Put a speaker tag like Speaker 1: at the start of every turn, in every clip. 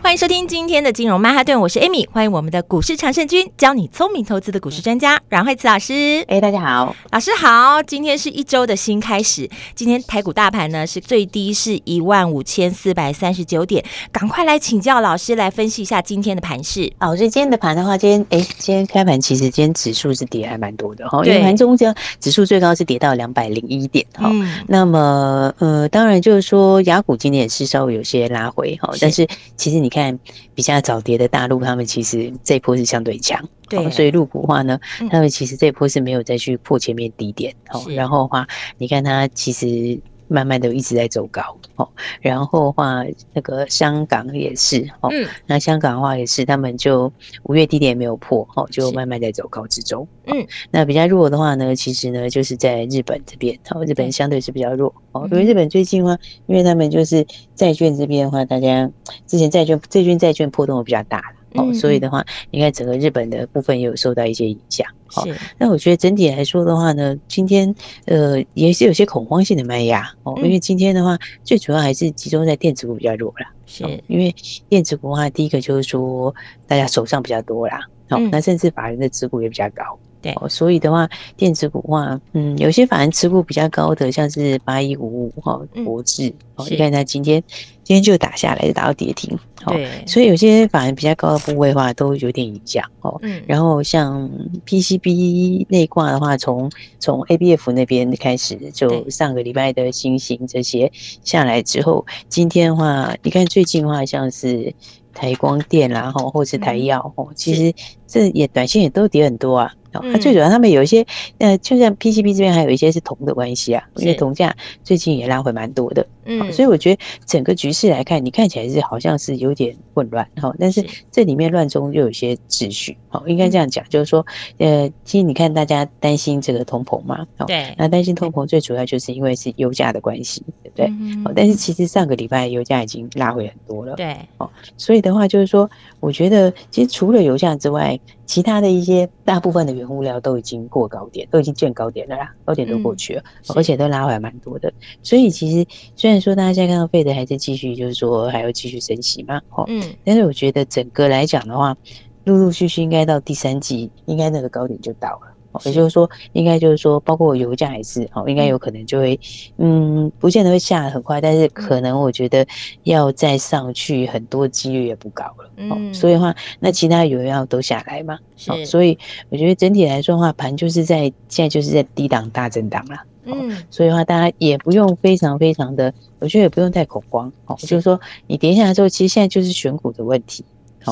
Speaker 1: 欢迎收听今天的金融曼哈顿，我是 Amy，欢迎我们的股市常胜军，教你聪明投资的股市专家阮慧慈老师。
Speaker 2: 哎，大家好，
Speaker 1: 老师好。今天是一周的新开始，今天台股大盘呢是最低是一万五千四百三十九点，赶快来请教老师来分析一下今天的盘势。
Speaker 2: 哦，所以今天的盘的话，今天哎，今天开盘其实今天指数是跌还蛮多的哈，因为盘中间指数最高是跌到两百零一点哈。嗯、那么呃，当然就是说，雅股今天也是稍微有些拉回哈，但是其实你看。看比较早跌的大陆，他们其实这一波是相对强，对、哦，所以入股的话呢，嗯、他们其实这一波是没有再去破前面低点，哦，然后的话，你看它其实。慢慢的一直在走高，哦，然后的话那个香港也是，哦，嗯，那香港的话也是，他们就五月低点也没有破，哦，就慢慢在走高之中，嗯，那比较弱的话呢，其实呢就是在日本这边，哦，日本相对是比较弱，哦，因为日本最近的话，因为他们就是债券这边的话，大家之前债券最近债券波动比较大。哦，所以的话，你看整个日本的部分也有受到一些影响。好，那我觉得整体来说的话呢，今天呃也是有些恐慌性的卖压哦，因为今天的话最主要还是集中在电子股比较弱啦。是，因为电子股的话，第一个就是说大家手上比较多啦，好，那甚至法人的持股也比较高。对，所以的话，电子股的话，嗯，有些法人持股比较高的，像是八一五五哈，国智，哦，你看它今天今天就打下来，打到跌停，对，所以有些法人比较高的部位的话，都有点影响哦。嗯，然后像 PCB 内挂的话，从从 ABF 那边开始，就上个礼拜的星星这些下来之后，今天的话，你看最近的话，像是台光电啦，哈，或是台药，哦，其实这也短线也都跌很多啊。它最主要，他们有一些，呃，就像 PCB 这边还有一些是铜的关系啊，因为铜价最近也拉回蛮多的，嗯，所以我觉得整个局势来看，你看起来是好像是有点混乱，哈，但是这里面乱中又有些秩序，好，应该这样讲，就是说，呃，其实你看大家担心这个通膨嘛，对，那担心通膨最主要就是因为是油价的关系，对不对？好，但是其实上个礼拜油价已经拉回很多了，对，哦，所以的话就是说，我觉得其实除了油价之外，其他的一些大部分的原物料都已经过高点，都已经见高点了啦，高点都过去了，嗯、而且都拉回来蛮多的。所以其实虽然说大家现在看到费德还在继续，就是说还要继续升息嘛，哦，嗯，但是我觉得整个来讲的话，陆陆续续应该到第三季，应该那个高点就到了。也就是说，应该就是说，包括油价也是哦，应该有可能就会，嗯，不见得会下得很快，但是可能我觉得要再上去很多几率也不高了。嗯，所以的话，那其他油要都下来嘛。是，所以我觉得整体来说的话，盘就是在现在就是在低档大震荡啦。嗯，所以的话，大家也不用非常非常的，我觉得也不用太恐慌。哦，就是说你跌下来之后，其实现在就是选股的问题。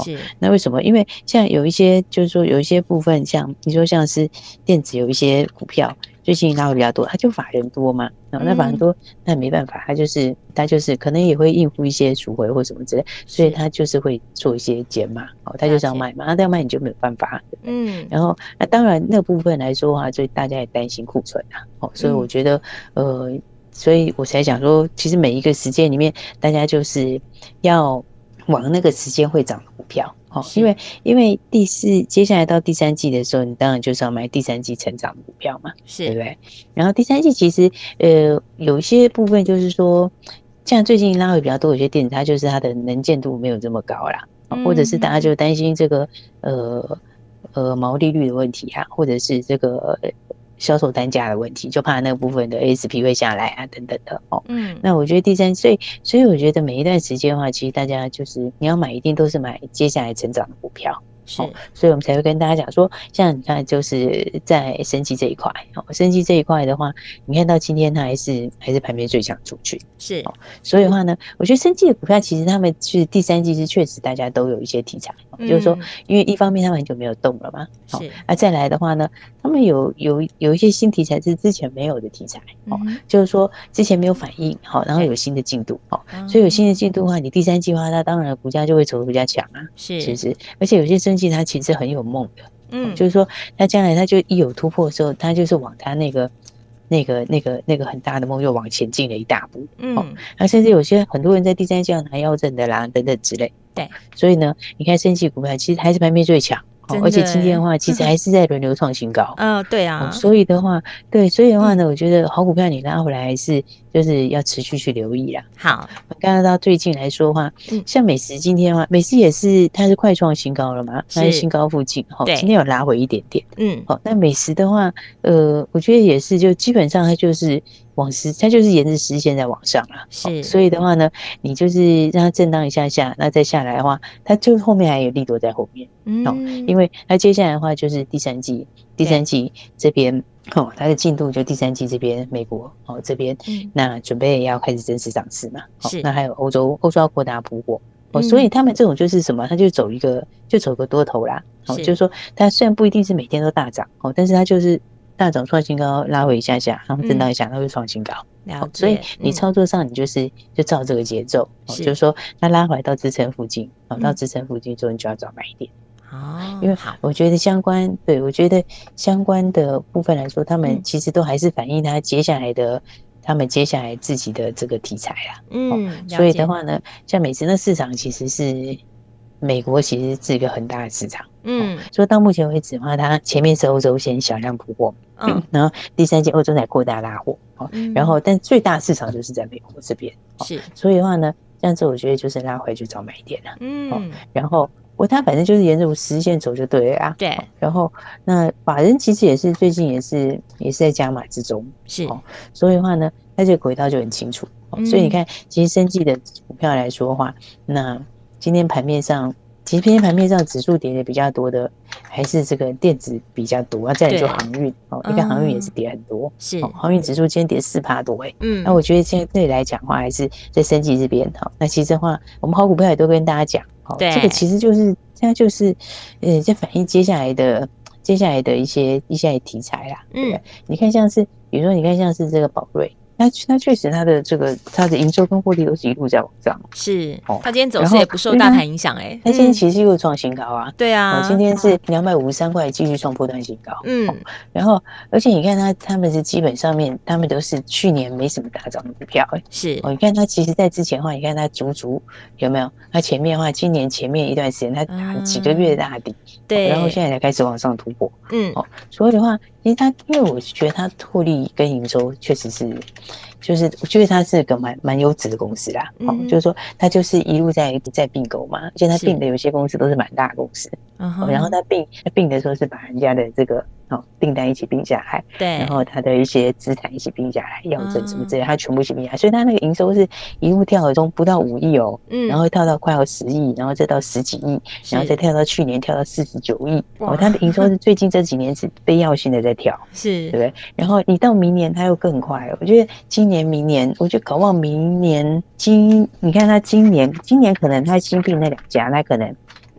Speaker 2: 是，那为什么？因为像有一些，就是说有一些部分，像你说像是电子有一些股票，最近拉回比较多，它就法人多嘛，然后那法人多，那没办法，他就是他就是可能也会应付一些赎回或什么之类，所以他就是会做一些减码，哦，他就是要卖嘛，那这样卖你就没有办法，嗯，然后那当然那部分来说的话，所以大家也担心库存啊，哦，所以我觉得，呃，所以我才讲说，其实每一个时间里面，大家就是要。往那个时间会涨票，哦，因为因为第四接下来到第三季的时候，你当然就是要买第三季成长的股票嘛，是对不对？然后第三季其实呃有一些部分就是说，像最近拉回比较多，有些电子它就是它的能见度没有这么高啦，或者是大家就担心这个呃呃毛利率的问题啊，或者是这个。销售单价的问题，就怕那个部分的 ASP 会下来啊，等等的哦。嗯，那我觉得第三，所以所以我觉得每一段时间的话，其实大家就是你要买，一定都是买接下来成长的股票
Speaker 1: 是，
Speaker 2: 所以我们才会跟大家讲说，像你看，就是在生技这一块，哦，生技这一块的话，你看到今天它还是还是排名最强族群，
Speaker 1: 是，哦。
Speaker 2: 所以的话呢，我觉得生技的股票其实他们是第三季是确实大家都有一些题材，嗯、就是说，因为一方面他们很久没有动了嘛，是，啊，再来的话呢，他们有有有一些新题材是之前没有的题材，哦、嗯，就是说之前没有反应，好，然后有新的进度，哦，所以有新的进度的话，你第三季的话，它当然股价就会走得比较强啊，是，其实，而且有些生技它其实很有梦的，嗯，就是说他将来他就一有突破的时候，他就是往他那个。那个、那个、那个很大的梦又往前进了一大步，嗯，那甚至有些很多人在第三季要拿腰证的啦，等等之类，
Speaker 1: 对，
Speaker 2: 所以呢，你看生技股票其实还是盘面最强。而且今天的话，其实还是在轮流创新高。
Speaker 1: 嗯，对啊。
Speaker 2: 所以的话，对，所以的话呢，我觉得好股票你拉回来还是就是要持续去留意啦。
Speaker 1: 好，
Speaker 2: 刚刚到最近来说的话，像美食今天的话，美食也是它是快创新高了嘛，它是新高附近。好，今天有拉回一点点。嗯，好，那美食的话，呃，我觉得也是，就基本上它就是。往时，它就是沿着实线在往上了，是，所以的话呢，你就是让它震荡一下下，那再下来的话，它就后面还有利多在后面，嗯，因为它接下来的话就是第三季，第三季这边哦，它的进度就第三季这边美国哦这边，那准备要开始正式上市嘛，是，那还有欧洲，欧洲要扩大补货哦，所以他们这种就是什么，它就走一个就走个多头啦，哦，就是说它虽然不一定是每天都大涨哦，但是它就是。大涨创新高，拉回一下下，然后震荡一下，它会创新高。好，所以你操作上，你就是就照这个节奏，就是说它拉回到支撑附近，好，到支撑附近之后，你就要找买点。哦，因为我觉得相关，对我觉得相关的部分来说，他们其实都还是反映他接下来的，他们接下来自己的这个题材啊。嗯，所以的话呢，像美食的市场其实是。美国其实是一个很大的市场，嗯，所以到目前为止的话，它前面是欧洲先小量补货，嗯，然后第三季欧洲在扩大拉货，哦，然后但最大市场就是在美国这边，是，所以的话呢，这样子我觉得就是拉回去找买点了，嗯，然后我它反正就是沿着实线走就对了啊，对，然后那法人其实也是最近也是也是在加码之中，是，所以的话呢，它这个轨道就很清楚，所以你看，其实生技的股票来说的话，那。今天盘面上，其实今天盘面上指数跌的比较多的，还是这个电子比较多啊。再来就航运哦，你看航运也是跌很多，是哦航运指数今天跌四趴多哎。嗯，那我觉得现在这里来讲的话，还是在升级这边哈。那其实的话，我们好股票也都跟大家讲，哦，这个其实就是现在就是呃，在反映接下来的接下来的一些一些题材啦。嗯，你看像是，比如说你看像是这个宝瑞。那那确实，它的这个它的营收跟获利都是一路在往上。是，哦，它今天走势也不受大盘影响哎。它今天其实又创新高啊。对啊，今天是两百五十三块，继续创破断新高。嗯，然后而且你看它，他们是基本上面，他们都是去年没什么大涨的股票。是，哦，你看它其实在之前的话，你看它足足有没有？它前面的话，今年前面一段时间，它打几个月的大底，对，然后现在才开始往上突破。嗯，哦，所以的话。其实他，因为我觉得他获利跟营收确实是，就是我觉得他是个蛮蛮优质的公司啦。嗯、哼就是说他就是一路在在并购嘛，而且他并的有些公司都是蛮大的公司。嗯哼，然后他并他并的时候是把人家的这个。好，订单一起并下来，对，然后它的一些资产一起并下来，要证什么之类，它全部一起并下来，所以它那个营收是一路跳的中不到五亿哦，嗯，然后跳到快要十亿，然后再到十几亿，然后再跳到去年跳到四十九亿，哦，它的营收是最近这几年是非要性的在跳，是，对不对？然后你到明年它又更快，我觉得今年明年，我觉得搞不好明年今，你看它今年今年可能它新并那两家，那可能。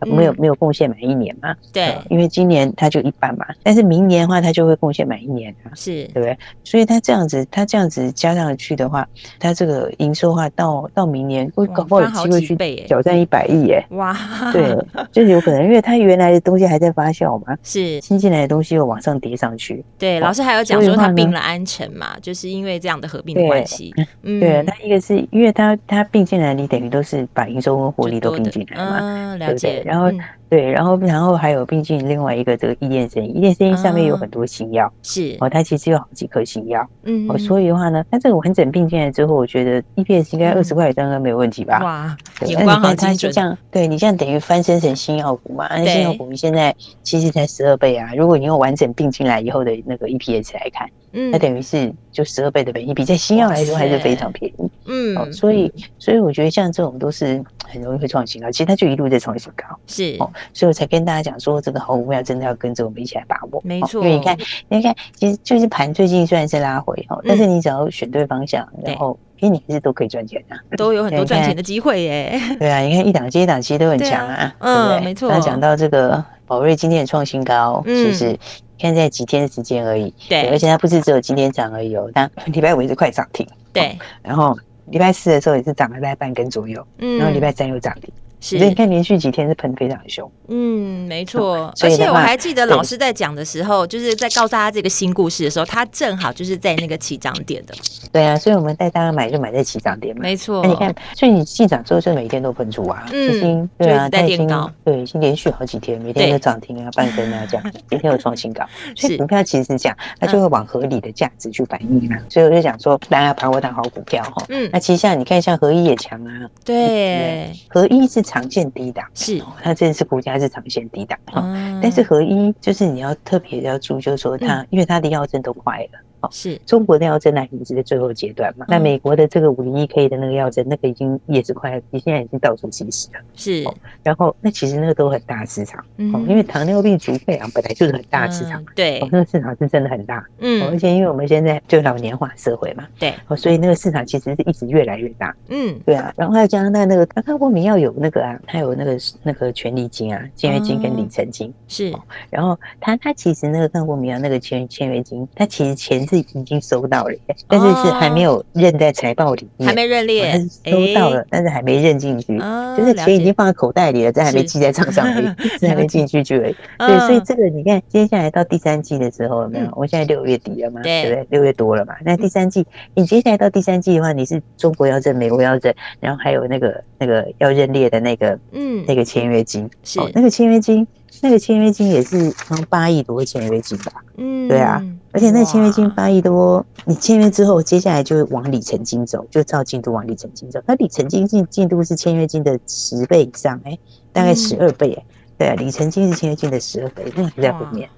Speaker 2: 没有没有贡献满一年嘛？对，因为今年他就一半嘛，但是明年的话，他就会贡献满一年啊，是对不对？所以他这样子，他这样子加上去的话，他这个营收的话，到到明年会搞不好有机会去挑战一百亿耶！哇，对，就是有可能，因为他原来的东西还在发酵嘛，是新进来的东西又往上叠上去。对，老师还有讲说他并了安成嘛，就是因为这样的合并的关系。嗯，对，他一个是因为他他并进来，你等于都是把营收跟获利都并进来嘛，嗯，了解。然后。对，然后然后还有并进另外一个这个异电生意，异电生意上面有很多新药，是哦，它其实有好几颗新药，嗯，哦，所以的话呢，它这个完整并进来之后，我觉得 EPS 应该二十块以上应该没有问题吧？哇，眼光好精准。就像对你这样等于翻身成新药股嘛？那新药股现在其实才十二倍啊，如果你用完整并进来以后的那个 EPS 来看。嗯，那等于是就十二倍的本益比，在新药来说还是非常便宜。嗯，哦，所以所以我觉得像这种都是很容易会创新高，其实它就一路在创新高。
Speaker 1: 是
Speaker 2: 哦，所以我才跟大家讲说，这个好股票真的要跟着我们一起来把握。
Speaker 1: 没错，
Speaker 2: 因为你看，你看，其实就是盘最近虽然是拉回哈，但是你只要选对方向，然后。因为你还是都可以赚钱的，
Speaker 1: 都有很多赚钱的机会耶。
Speaker 2: 对啊，你看一档接一档，其实都很强啊，嗯，没错。那讲到这个宝瑞今天创新高，是不是？看在几天的时间而已，对，而且它不是只有今天涨而已哦，它 礼拜五也是快涨停，对。然后礼拜四的时候也是涨了大概半根左右，嗯，然后礼拜三又涨停。是，你看连续几天是喷非常凶。
Speaker 1: 嗯，没错。而且我还记得老师在讲的时候，就是在告诉大家这个新故事的时候，他正好就是在那个起涨点的。
Speaker 2: 对啊，所以我们带大家买就买在起涨点嘛。
Speaker 1: 没错。
Speaker 2: 那你看，所以你起涨之后就每天都喷出啊，嗯，对啊，
Speaker 1: 在垫高，
Speaker 2: 对，已经连续好几天，每天都涨停啊，半根啊这样，今天又创新高。所以股票其实是这样，它就会往合理的价值去反映嘛。所以我就讲说，大家要把握到好股票哈。嗯。那其实像你看，像合一也强啊。
Speaker 1: 对。
Speaker 2: 合一是。长线低档
Speaker 1: 是，
Speaker 2: 它真的是股价是长线低档哈，但是合一就是你要特别要注意，就是说它，因为它的药证都坏了。是。中国的药针呢，已经是在最后阶段嘛。那美国的这个五零一 K 的那个药针，那个已经也是快，你现在已经到处其实了。是，然后那其实那个都很大市场，哦，因为糖尿病足费啊本来就是很大市场，对，那个市场是真的很大，嗯，而且因为我们现在就老年化社会嘛，对，所以那个市场其实是一直越来越大，嗯，对啊，然后还有加上那那个刚刚我们要有那个啊，它有那个那个权利金啊，签约金跟里程金是，然后它它其实那个抗过敏药那个签签约金，它其实钱。是已经收到了，但是是还没有认在财报里面，
Speaker 1: 还没认列，
Speaker 2: 但是收到了，但是还没认进去，就是钱已经放在口袋里了，但还没记在账上而已，还没进去就而已。对，所以这个你看，接下来到第三季的时候有没有？我现在六月底了嘛，对。不对？六月多了嘛，那第三季，你接下来到第三季的话，你是中国要认，美国要认，然后还有那个那个要认列的那个，嗯，那个签约金，是。那个签约金。那个签约金也是八亿多签约金吧？嗯，对啊，而且那签约金八亿多，你签约之后，接下来就会往里程金走，就照进度往里程金走。那里程金进进度是签约金的十倍以上，哎，大概十二倍，哎，对啊，里程金是签约金的十二倍，那你在后面。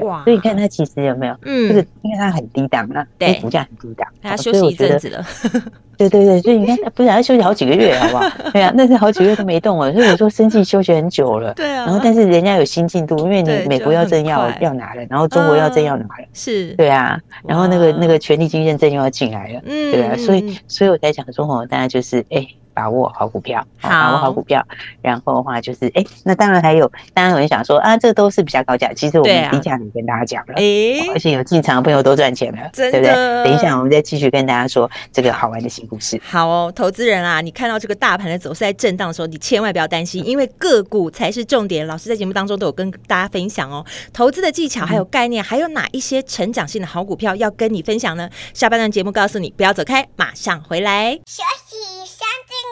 Speaker 2: 对，所以你看它其实有没有？嗯，这个因为它很低档嘛，对，股价很低档，
Speaker 1: 它休息一阵子了。
Speaker 2: 对对对，所以你看，不是要休息好几个月，好不好？对啊，那是好几个月都没动了。所以我说，生技休息很久了。对啊。然后，但是人家有新进度，因为你美国要证要要拿了，然后中国要证要拿了，是。对啊。然后那个那个权利金认证又要进来了，嗯，对啊。所以，所以我在讲说哦，大家就是哎。把握好股票，好，把握好股票，然后的话就是，哎，那当然还有，当然有人想说啊，这都是比较高价，其实我们低价也跟大家讲了，哎，而且有进场的朋友都赚钱了，对不对？等一下我们再继续跟大家说这个好玩的新故事。
Speaker 1: 好哦，投资人啊，你看到这个大盘的走势在震荡的时候，你千万不要担心，因为个股才是重点。老师在节目当中都有跟大家分享哦，投资的技巧还有概念，还有哪一些成长性的好股票要跟你分享呢？下半段节目告诉你，不要走开，马上回来。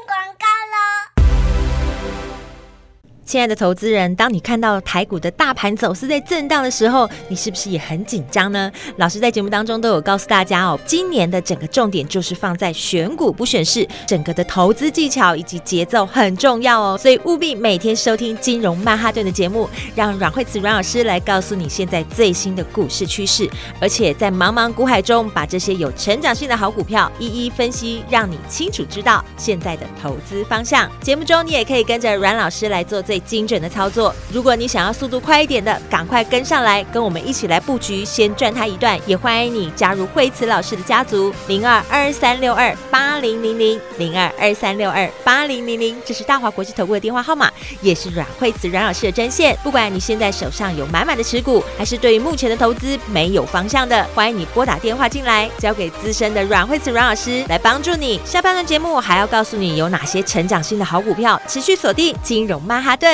Speaker 1: 广告。亲爱的投资人，当你看到台股的大盘走势在震荡的时候，你是不是也很紧张呢？老师在节目当中都有告诉大家哦，今年的整个重点就是放在选股不选市，整个的投资技巧以及节奏很重要哦，所以务必每天收听金融曼哈顿的节目，让阮慧慈阮老师来告诉你现在最新的股市趋势，而且在茫茫股海中把这些有成长性的好股票一一分析，让你清楚知道现在的投资方向。节目中你也可以跟着阮老师来做最。精准的操作，如果你想要速度快一点的，赶快跟上来，跟我们一起来布局，先赚它一段。也欢迎你加入慧慈老师的家族，零二二三六二八零零零零二二三六二八零零零，这是大华国际投顾的电话号码，也是阮慧慈阮老师的专线。不管你现在手上有满满的持股，还是对于目前的投资没有方向的，欢迎你拨打电话进来，交给资深的阮慧慈阮老师来帮助你。下半段节目还要告诉你有哪些成长性的好股票，持续锁定金融曼哈顿。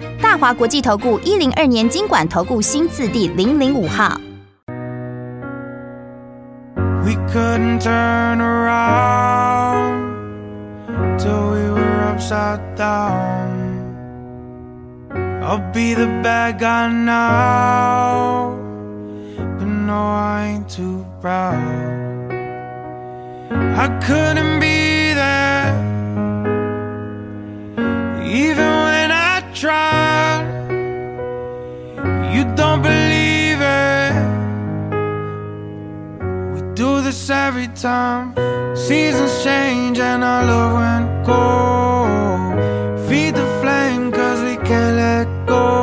Speaker 3: 大华国际投顾一零二年金管投顾新字第零零五号。We couldn't turn around
Speaker 4: upside down. I'll be the bad guy now, but no, I ain't too proud. I couldn't be there, even when I tried. every time. Seasons change and our love went cold.
Speaker 3: Feed the flame cause we can't let go.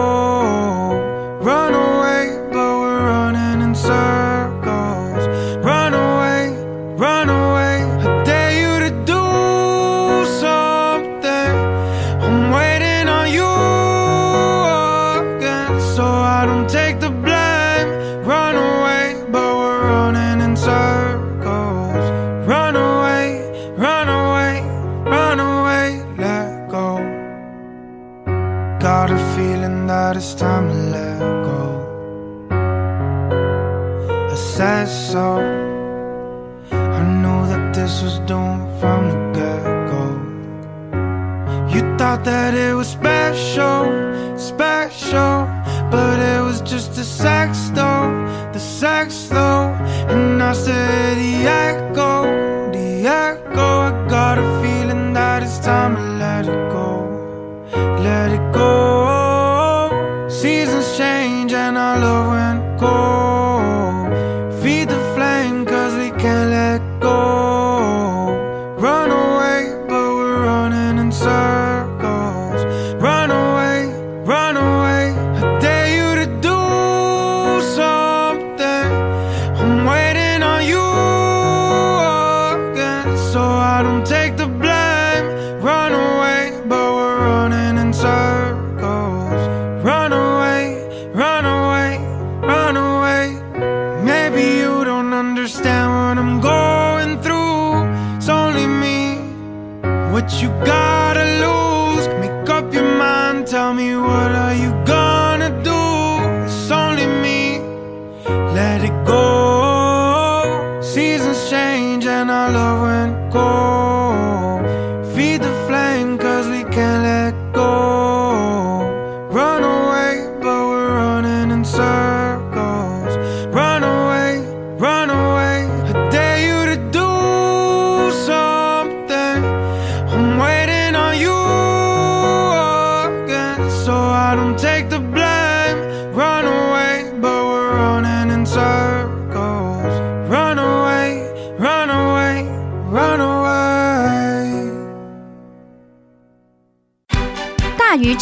Speaker 3: go. I got a feeling that it's time to let it go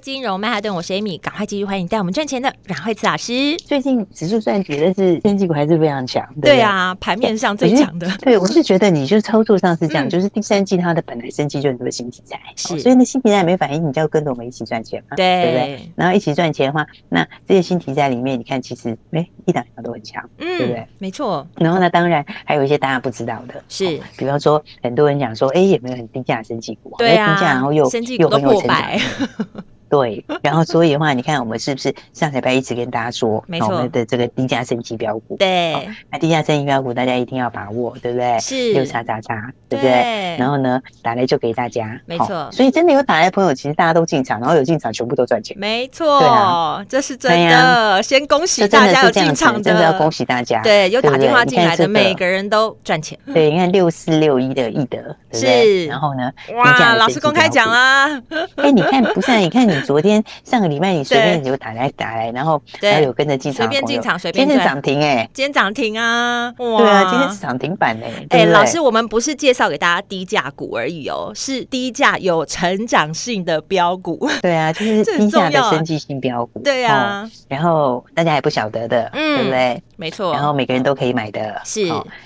Speaker 1: 金融曼哈顿，我是 Amy，赶快继续欢迎带我们赚钱的阮慧慈老师。
Speaker 2: 最近指数虽然觉得是生技股还是非常强，
Speaker 1: 对，对啊，盘面上最强的。
Speaker 2: 对，我是觉得你就操作上是这样，嗯、就是第三季它的本来升绩就很多新题材，是，所以那新题材没反应，你就要跟着我们一起赚钱嘛，对，对不对？然后一起赚钱的话，那这些新题材里面，你看其实哎一档一档都很强，嗯，对不对？
Speaker 1: 没错。
Speaker 2: 然后呢，当然还有一些大家不知道的，是，比方说很多人讲说，哎，有没有很低价升绩股？
Speaker 1: 对啊，
Speaker 2: 低价然后又又很有成长。对，然后所以的话，你看我们是不是上礼拜一直跟大家说，没错，我们的这个低价升级标股，
Speaker 1: 对，
Speaker 2: 那低价升级标股大家一定要把握，对不对？是六叉叉叉，对不对？然后呢，打来就给大家，
Speaker 1: 没错。
Speaker 2: 所以真的有打来的朋友，其实大家都进场，然后有进场，全部都赚钱，
Speaker 1: 没错。对啊，这是真的。先恭喜大家有进场的，
Speaker 2: 真的要恭喜大家。
Speaker 1: 对，有打电话进来的每个人都赚钱。
Speaker 2: 对，你看六四六一的易德，是，然后呢，
Speaker 1: 哇，老师公开讲啦。
Speaker 2: 哎，你看，不是，你看你昨天上。上个礼拜你随便就打来打来，然后还有跟着进场，
Speaker 1: 随便进场随便。
Speaker 2: 今天涨停哎，
Speaker 1: 今天涨停啊！
Speaker 2: 哇，对啊，今天是涨停板哎。
Speaker 1: 哎，老师，我们不是介绍给大家低价股而已哦，是低价有成长性的标股。
Speaker 2: 对啊，就是低价的升级性标股。
Speaker 1: 对啊，
Speaker 2: 然后大家也不晓得的，嗯对不对？
Speaker 1: 没错。
Speaker 2: 然后每个人都可以买的，是，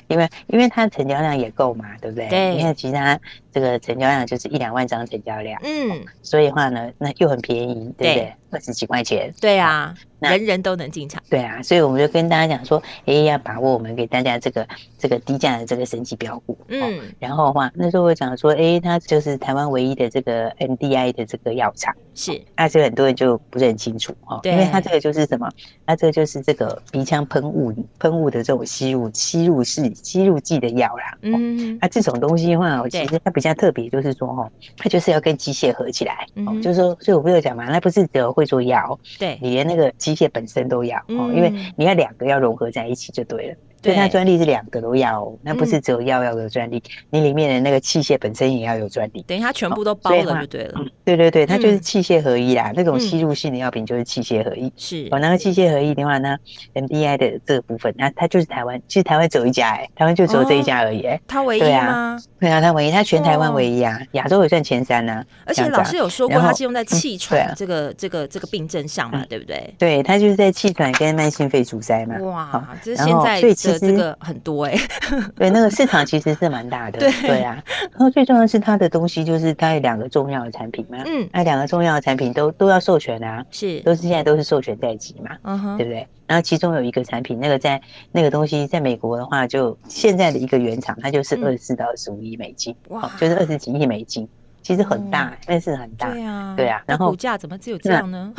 Speaker 2: 因为因为它成交量也够嘛，对不对？对。你看其他这个成交量就是一两万张成交量，嗯，所以的话呢，那又很便宜，对不对？二十几块钱，
Speaker 1: 对啊。人人都能进场，
Speaker 2: 对啊，所以我们就跟大家讲说，哎，要把握我们给大家这个这个低价的这个神奇标股，嗯，然后的话，那时候我讲说，哎，它就是台湾唯一的这个 NDI 的这个药厂，是，那这个很多人就不是很清楚哦，因为它这个就是什么，它这个就是这个鼻腔喷雾喷雾的这种吸入吸入式吸入剂的药啦，嗯，那这种东西的话，我其实它比较特别，就是说哈，它就是要跟机械合起来，嗯，就是说，所以我不是有讲嘛，那不是只有会做药，对，你连那个机机械本身都要哦，因为你要两个要融合在一起就对了。所以它专利是两个都要，那不是只有药要有专利，你里面的那个器械本身也要有专利。
Speaker 1: 等于它全部都包了就对了。
Speaker 2: 对对对，它就是器械合一啦。那种吸入性的药品就是器械合一。是。哦，那个器械合一的话呢，MDI 的这个部分，那它就是台湾，其实台湾只有一家哎，台湾就只有这一家而已哎。
Speaker 1: 它唯一吗？
Speaker 2: 对啊，它唯一，它全台湾唯一啊，亚洲也算前三呢。
Speaker 1: 而且老师有说过，它是用在气喘这个这个这个病症上嘛，对不对？
Speaker 2: 对，它就是在气喘跟慢性肺阻塞嘛。
Speaker 1: 哇，这是现在的这个很多。对，
Speaker 2: 对，那个市场其实是蛮大的，对，对啊。然后最重要的是它的东西，就是它有两个重要的产品嘛，嗯，那两个重要的产品都都要授权啊，是，都是现在都是授权在即嘛，嗯哼，对不对？然后其中有一个产品，那个在那个东西在美国的话，就现在的一个原厂，它就是二十四到二十五亿美金，哇，就是二十几亿美金。其实很大，但是很大，对啊，对啊。然后
Speaker 1: 股价怎么只有这样呢？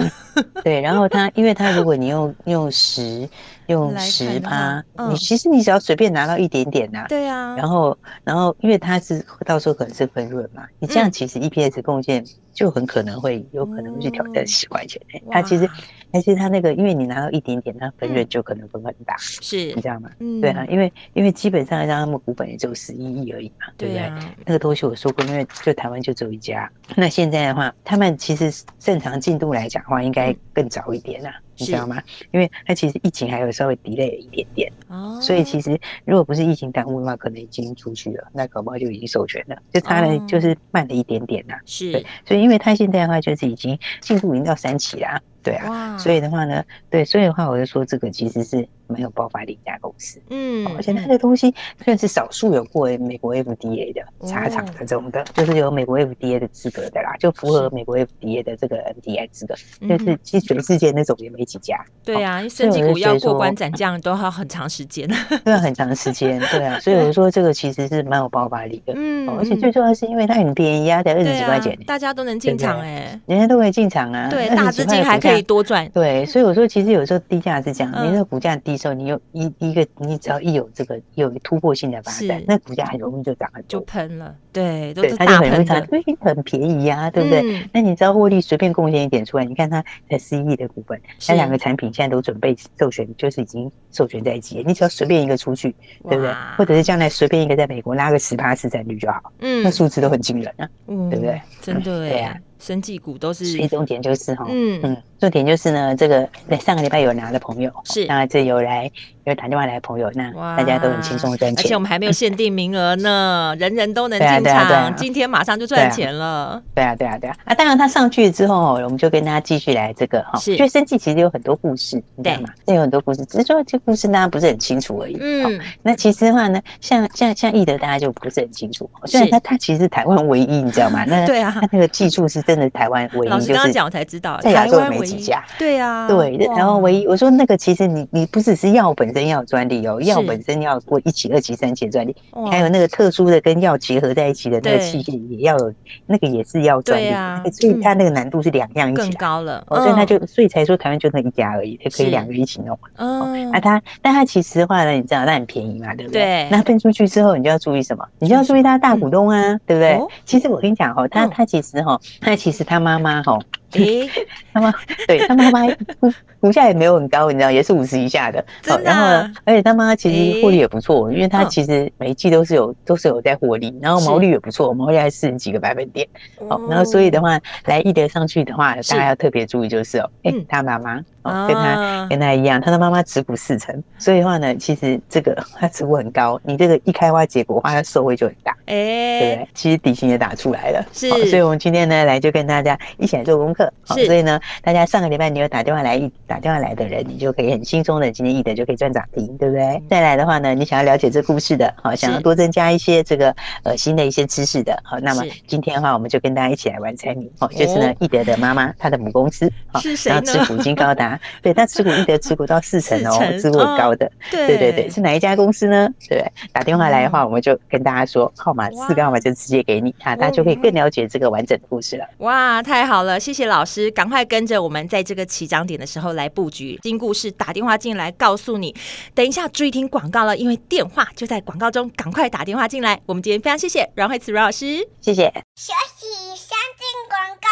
Speaker 2: 对，然后它，因为它如果你用用十用十趴，你其实你只要随便拿到一点点呐，对啊。然后然后因为它是到时候可能是分润嘛，你这样其实 EPS 贡献就很可能会有可能会去挑战十块钱。它其实。但是它那个，因为你拿到一点点，它分润就可能分很大，是你知道吗？嗯，对啊，因为因为基本上来讲，他们股本也只有十一亿而已嘛，对不对？那个东西我说过，因为就台湾就只有一家。那现在的话，他们其实正常进度来讲的话，应该更早一点啊，你知道吗？因为它其实疫情还有稍微 delay 了一点点，哦，所以其实如果不是疫情耽误的话，可能已经出去了，那搞不好就已经授权了，就差了就是慢了一点点啦。是，对，所以因为它现在的话，就是已经进度已经到三期啦。对啊，所以的话呢，对，所以的话，我就说这个其实是没有爆发力一家公司，嗯，而且它的东西算是少数有过美国 FDA 的茶厂的这种的，就是有美国 FDA 的资格的啦，就符合美国 FDA 的这个 MDI 资格，就是其实全世界那种也没几家。对啊，生技股要过关斩将都要很长时间，对啊，很长时间，对啊，所以我就说这个其实是蛮有爆发力的，嗯，而且最重要是因为它很便宜啊，才二十几块钱，大家都能进场哎，人家都可以进场啊，对，大资金还可以。多赚，对，所以我说其实有时候低价是这样，你那个股价低的时候，你有一一个，你只要一有这个有突破性的发展，那股价很容易就涨很多，就喷了，对，对，它就很容易涨，因为很便宜啊，对不对？那你知道获利随便贡献一点出来，你看它才十一亿的股份，那两个产品现在都准备授权，就是已经授权在即，你只要随便一个出去，对不对？或者是将来随便一个在美国拉个十趴市占率就好，嗯，那数字都很惊人啊，嗯对不对？真的，对呀。生技股都是，所以重点就是哈，嗯。嗯，重点就是呢，这个在上个礼拜有拿的朋友是，那这有来因为打电话来的朋友，那大家都很轻松赚钱。
Speaker 1: 而且我们还没有限定名额呢，人人都能进场，今天马上就赚钱了。
Speaker 2: 对啊，对啊，对啊。啊，当然他上去之后，我们就跟大家继续来这个哈。是。所以生技其实有很多故事，你知道吗？对，有很多故事，只是说这故事大家不是很清楚而已。嗯。那其实的话呢，像像像易德，大家就不是很清楚。虽然他他其实是台湾唯一，你知道吗？那 对啊，他那个技术是真的台湾唯一，就是刚刚讲我才知道，在亚洲没几家。对啊。对，然后唯一我说那个其实你你不只是药本身要专利哦，药本身要过一期、二期、三期的专利，还有那个特殊的跟药结合在一起的那个器械也要有，那个也是要专利，所以它那个难度是两样一起，更高了。所以他就所以才说台湾就那一家而已，可以两个一起弄。嗯，那他但他其实的话呢，你知道那很便宜嘛，对不对？对。那分出去之后，你就要注意什么？你就要注意他大股东啊，对不对？其实我跟你讲哦，他他其实哈，他其实他妈妈哈。诶，他妈，对他妈妈股股价也没有很高，你知道，也是五十以下的。真的。然后，而且他妈其实获利也不错，因为他其实每一季都是有都是有在获利，然后毛利也不错，毛利还四十几个百分点。好，然后所以的话，来易德上去的话，大家要特别注意就是哦，哎，他妈妈哦，跟他跟他一样，他的妈妈持股四成，所以的话呢，其实这个 他持股很高，你这个一开花结果的话，他收惠就很大，哎，对不对？其实底薪也打出来了，是。所以我们今天呢，来就跟大家一起来做功课。好，所以呢，大家上个礼拜你有打电话来，打电话来的人，你就可以很轻松的，今天易德就可以赚涨停，对不对？再来的话呢，你想要了解这故事的，好，想要多增加一些这个呃新的一些知识的，好，那么今天的话，我们就跟大家一起来玩猜谜，好，就是呢，易德的妈妈她的母公司，好，然后持股金高达，对，那持股易德持股到四成哦，持股很高的，对对对，是哪一家公司呢？对，打电话来的话，我们就跟大家说号码，四个号码就直接给你，啊，大家就可以更了解这个完整的故事了。
Speaker 1: 哇，太好了，谢谢老师。赶快跟着我们，在这个起涨点的时候来布局新故事。打电话进来告诉你，等一下注意听广告了，因为电话就在广告中。赶快打电话进来。我们今天非常谢谢阮慧慈阮老师，
Speaker 2: 谢谢。
Speaker 5: 休息，先进广告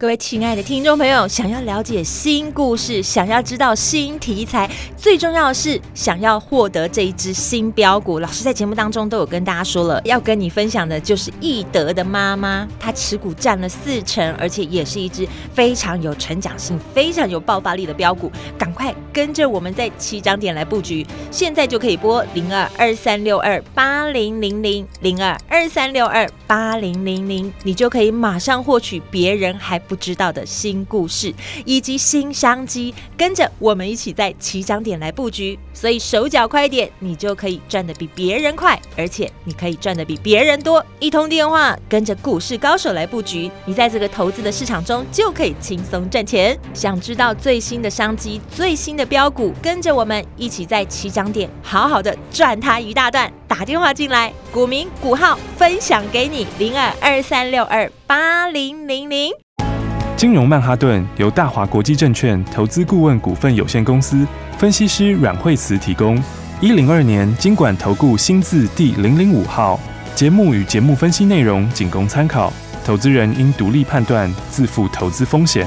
Speaker 1: 各位亲爱的听众朋友，想要了解新故事，想要知道新题材，最重要的是想要获得这一只新标股。老师在节目当中都有跟大家说了，要跟你分享的就是易德的妈妈，她持股占了四成，而且也是一只非常有成长性、非常有爆发力的标股。快跟着我们在起涨点来布局，现在就可以拨零二二三六二八零零零零二二三六二八零零零，你就可以马上获取别人还不知道的新故事以及新商机，跟着我们一起在起涨点来布局，所以手脚快点，你就可以赚得比别人快，而且你可以赚得比别人多。一通电话，跟着股市高手来布局，你在这个投资的市场中就可以轻松赚钱。想知道最新的商机、最最新的标股，跟着我们一起在起涨点好好的赚它一大段。打电话进来，股名股号分享给你，零二二三六二八零零零。
Speaker 6: 金融曼哈顿由大华国际证券投资顾问股份有限公司分析师阮慧慈提供。一零二年金管投顾新字第零零五号。节目与节目分析内容仅供参考，投资人应独立判断，自负投资风险。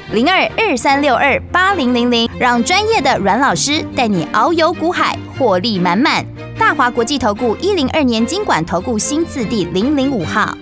Speaker 7: 零二二三六二八零零零，让专业的阮老师带你遨游股海，获利满满。大华国际投顾一零二年金管投顾新字第零零五号。